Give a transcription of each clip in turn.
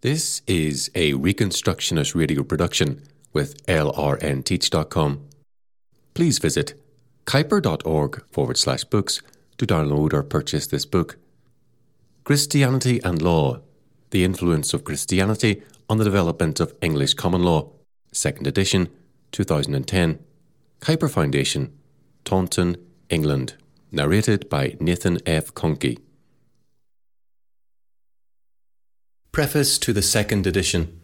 This is a Reconstructionist radio production with lrnteach.com. Please visit kuyper.org forward slash books to download or purchase this book. Christianity and Law The Influence of Christianity on the Development of English Common Law, 2nd edition, 2010. Kuyper Foundation, Taunton, England. Narrated by Nathan F. Conkey. Preface to the second edition.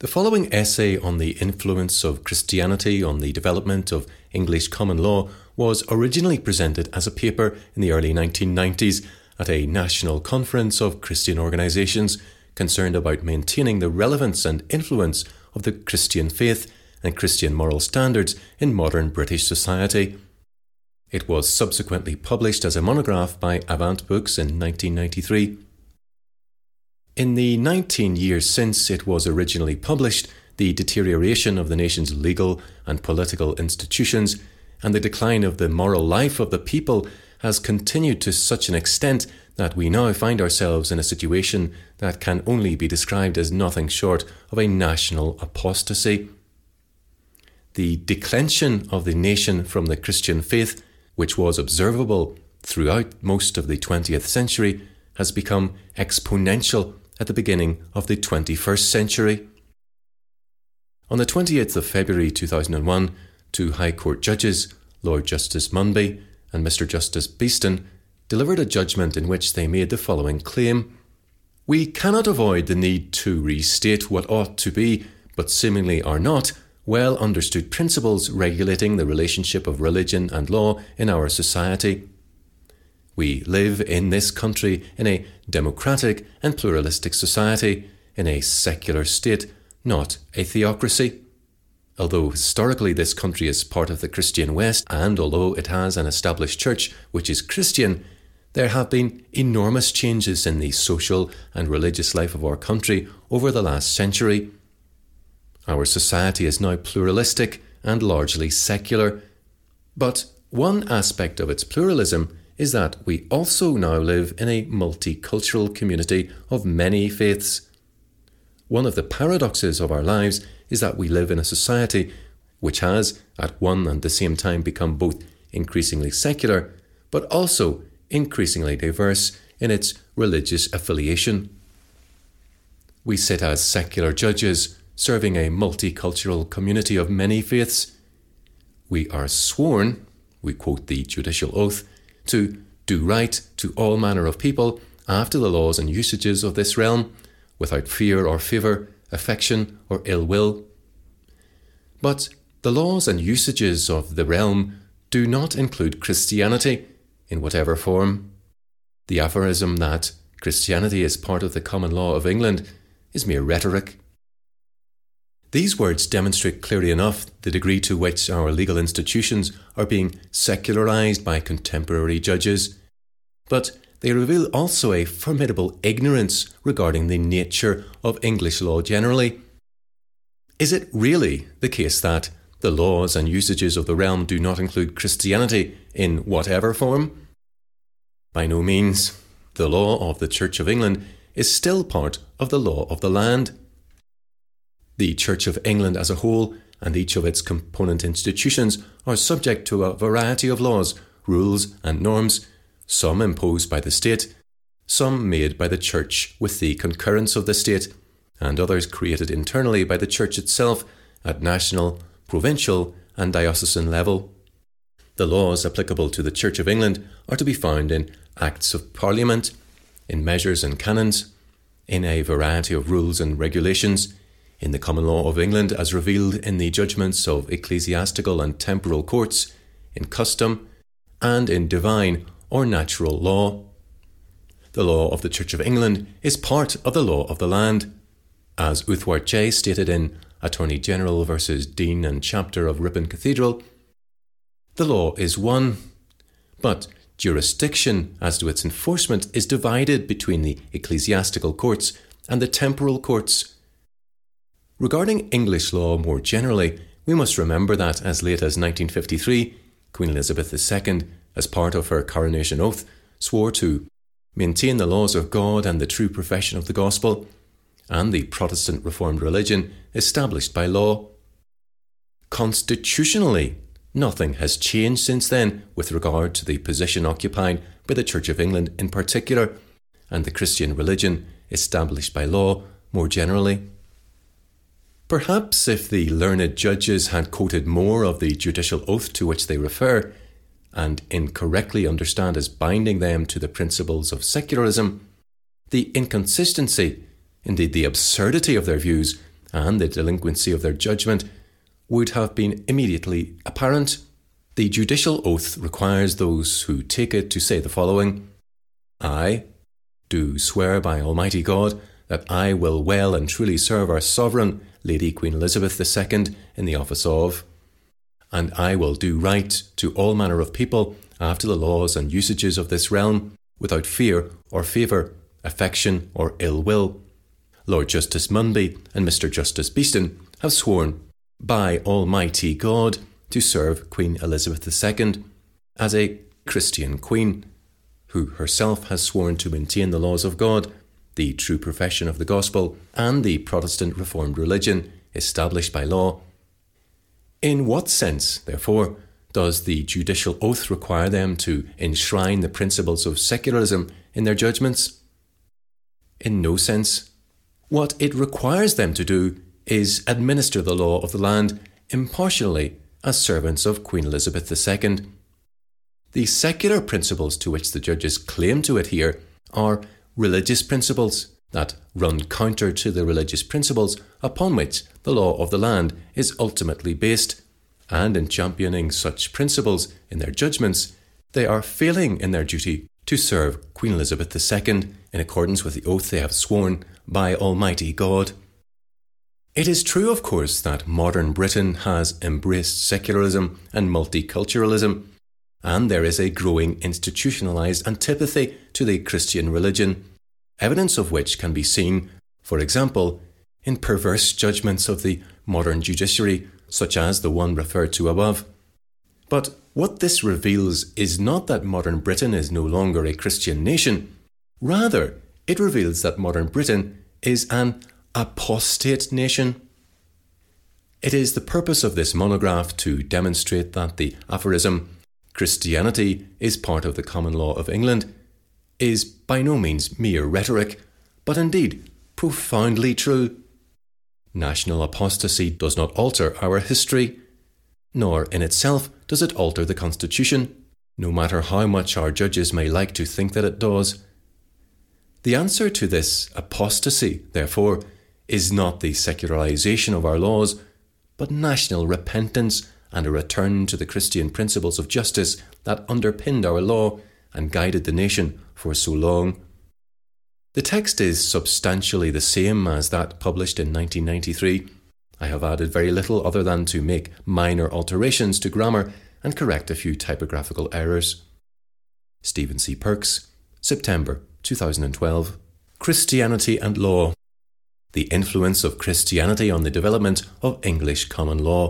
The following essay on the influence of Christianity on the development of English common law was originally presented as a paper in the early 1990s at a national conference of Christian organisations concerned about maintaining the relevance and influence of the Christian faith and Christian moral standards in modern British society. It was subsequently published as a monograph by Avant Books in 1993. In the 19 years since it was originally published, the deterioration of the nation's legal and political institutions and the decline of the moral life of the people has continued to such an extent that we now find ourselves in a situation that can only be described as nothing short of a national apostasy. The declension of the nation from the Christian faith which was observable throughout most of the 20th century, has become exponential at the beginning of the 21st century. On the 28th of February 2001, two High Court judges, Lord Justice Munby and Mr. Justice Beatson, delivered a judgment in which they made the following claim We cannot avoid the need to restate what ought to be, but seemingly are not, well understood principles regulating the relationship of religion and law in our society. We live in this country in a democratic and pluralistic society, in a secular state, not a theocracy. Although historically this country is part of the Christian West, and although it has an established church which is Christian, there have been enormous changes in the social and religious life of our country over the last century. Our society is now pluralistic and largely secular. But one aspect of its pluralism is that we also now live in a multicultural community of many faiths. One of the paradoxes of our lives is that we live in a society which has, at one and the same time, become both increasingly secular, but also increasingly diverse in its religious affiliation. We sit as secular judges serving a multicultural community of many faiths. We are sworn, we quote the judicial oath, to do right to all manner of people after the laws and usages of this realm, without fear or favour, affection or ill will. But the laws and usages of the realm do not include Christianity in whatever form. The aphorism that Christianity is part of the common law of England is mere rhetoric. These words demonstrate clearly enough the degree to which our legal institutions are being secularized by contemporary judges, but they reveal also a formidable ignorance regarding the nature of English law generally. Is it really the case that the laws and usages of the realm do not include Christianity in whatever form? By no means. The law of the Church of England is still part of the law of the land. The Church of England as a whole and each of its component institutions are subject to a variety of laws, rules, and norms, some imposed by the state, some made by the Church with the concurrence of the state, and others created internally by the Church itself at national, provincial, and diocesan level. The laws applicable to the Church of England are to be found in Acts of Parliament, in measures and canons, in a variety of rules and regulations, in the common law of England as revealed in the judgments of ecclesiastical and temporal courts, in custom, and in divine or natural law. The law of the Church of England is part of the law of the land. As Uthwatt J stated in Attorney General versus Dean and Chapter of Ripon Cathedral, the law is one, but jurisdiction as to its enforcement is divided between the ecclesiastical courts and the temporal courts Regarding English law more generally, we must remember that as late as 1953, Queen Elizabeth II, as part of her coronation oath, swore to maintain the laws of God and the true profession of the gospel, and the Protestant Reformed religion established by law. Constitutionally, nothing has changed since then with regard to the position occupied by the Church of England in particular and the Christian religion established by law more generally. Perhaps if the learned judges had quoted more of the judicial oath to which they refer, and incorrectly understand as binding them to the principles of secularism, the inconsistency, indeed the absurdity of their views, and the delinquency of their judgment would have been immediately apparent. The judicial oath requires those who take it to say the following I do swear by Almighty God that I will well and truly serve our Sovereign, Lady Queen Elizabeth II, in the office of, and I will do right to all manner of people after the laws and usages of this realm, without fear or favour, affection or ill will. Lord Justice Munby and Mr. Justice Beatson have sworn by Almighty God to serve Queen Elizabeth II as a Christian Queen, who herself has sworn to maintain the laws of God, the true profession of the gospel, and the Protestant Reformed religion established by law. In what sense, therefore, does the judicial oath require them to enshrine the principles of secularism in their judgments? In no sense. What it requires them to do is administer the law of the land impartially as servants of Queen Elizabeth II. The secular principles to which the judges claim to adhere are religious principles that run counter to the religious principles upon which the law of the land is ultimately based, and in championing such principles in their judgments, they are failing in their duty to serve Queen Elizabeth II in accordance with the oath they have sworn by Almighty God. It is true, of course, that modern Britain has embraced secularism and multiculturalism, and there is a growing institutionalized antipathy to the Christian religion, evidence of which can be seen, for example, in perverse judgments of the modern judiciary, such as the one referred to above. But what this reveals is not that modern Britain is no longer a Christian nation. Rather, it reveals that modern Britain is an apostate nation. It is the purpose of this monograph to demonstrate that the aphorism, Christianity is part of the common law of England, is by no means mere rhetoric, but indeed profoundly true. National apostasy does not alter our history, nor in itself does it alter the Constitution, no matter how much our judges may like to think that it does. The answer to this apostasy, therefore, is not the secularization of our laws, but national repentance and a return to the Christian principles of justice that underpinned our law and guided the nation for so long. The text is substantially the same as that published in 1993. I have added very little other than to make minor alterations to grammar and correct a few typographical errors. Stephen C. Perks, September 2012. Christianity and Law the influence of Christianity on the development of English common law.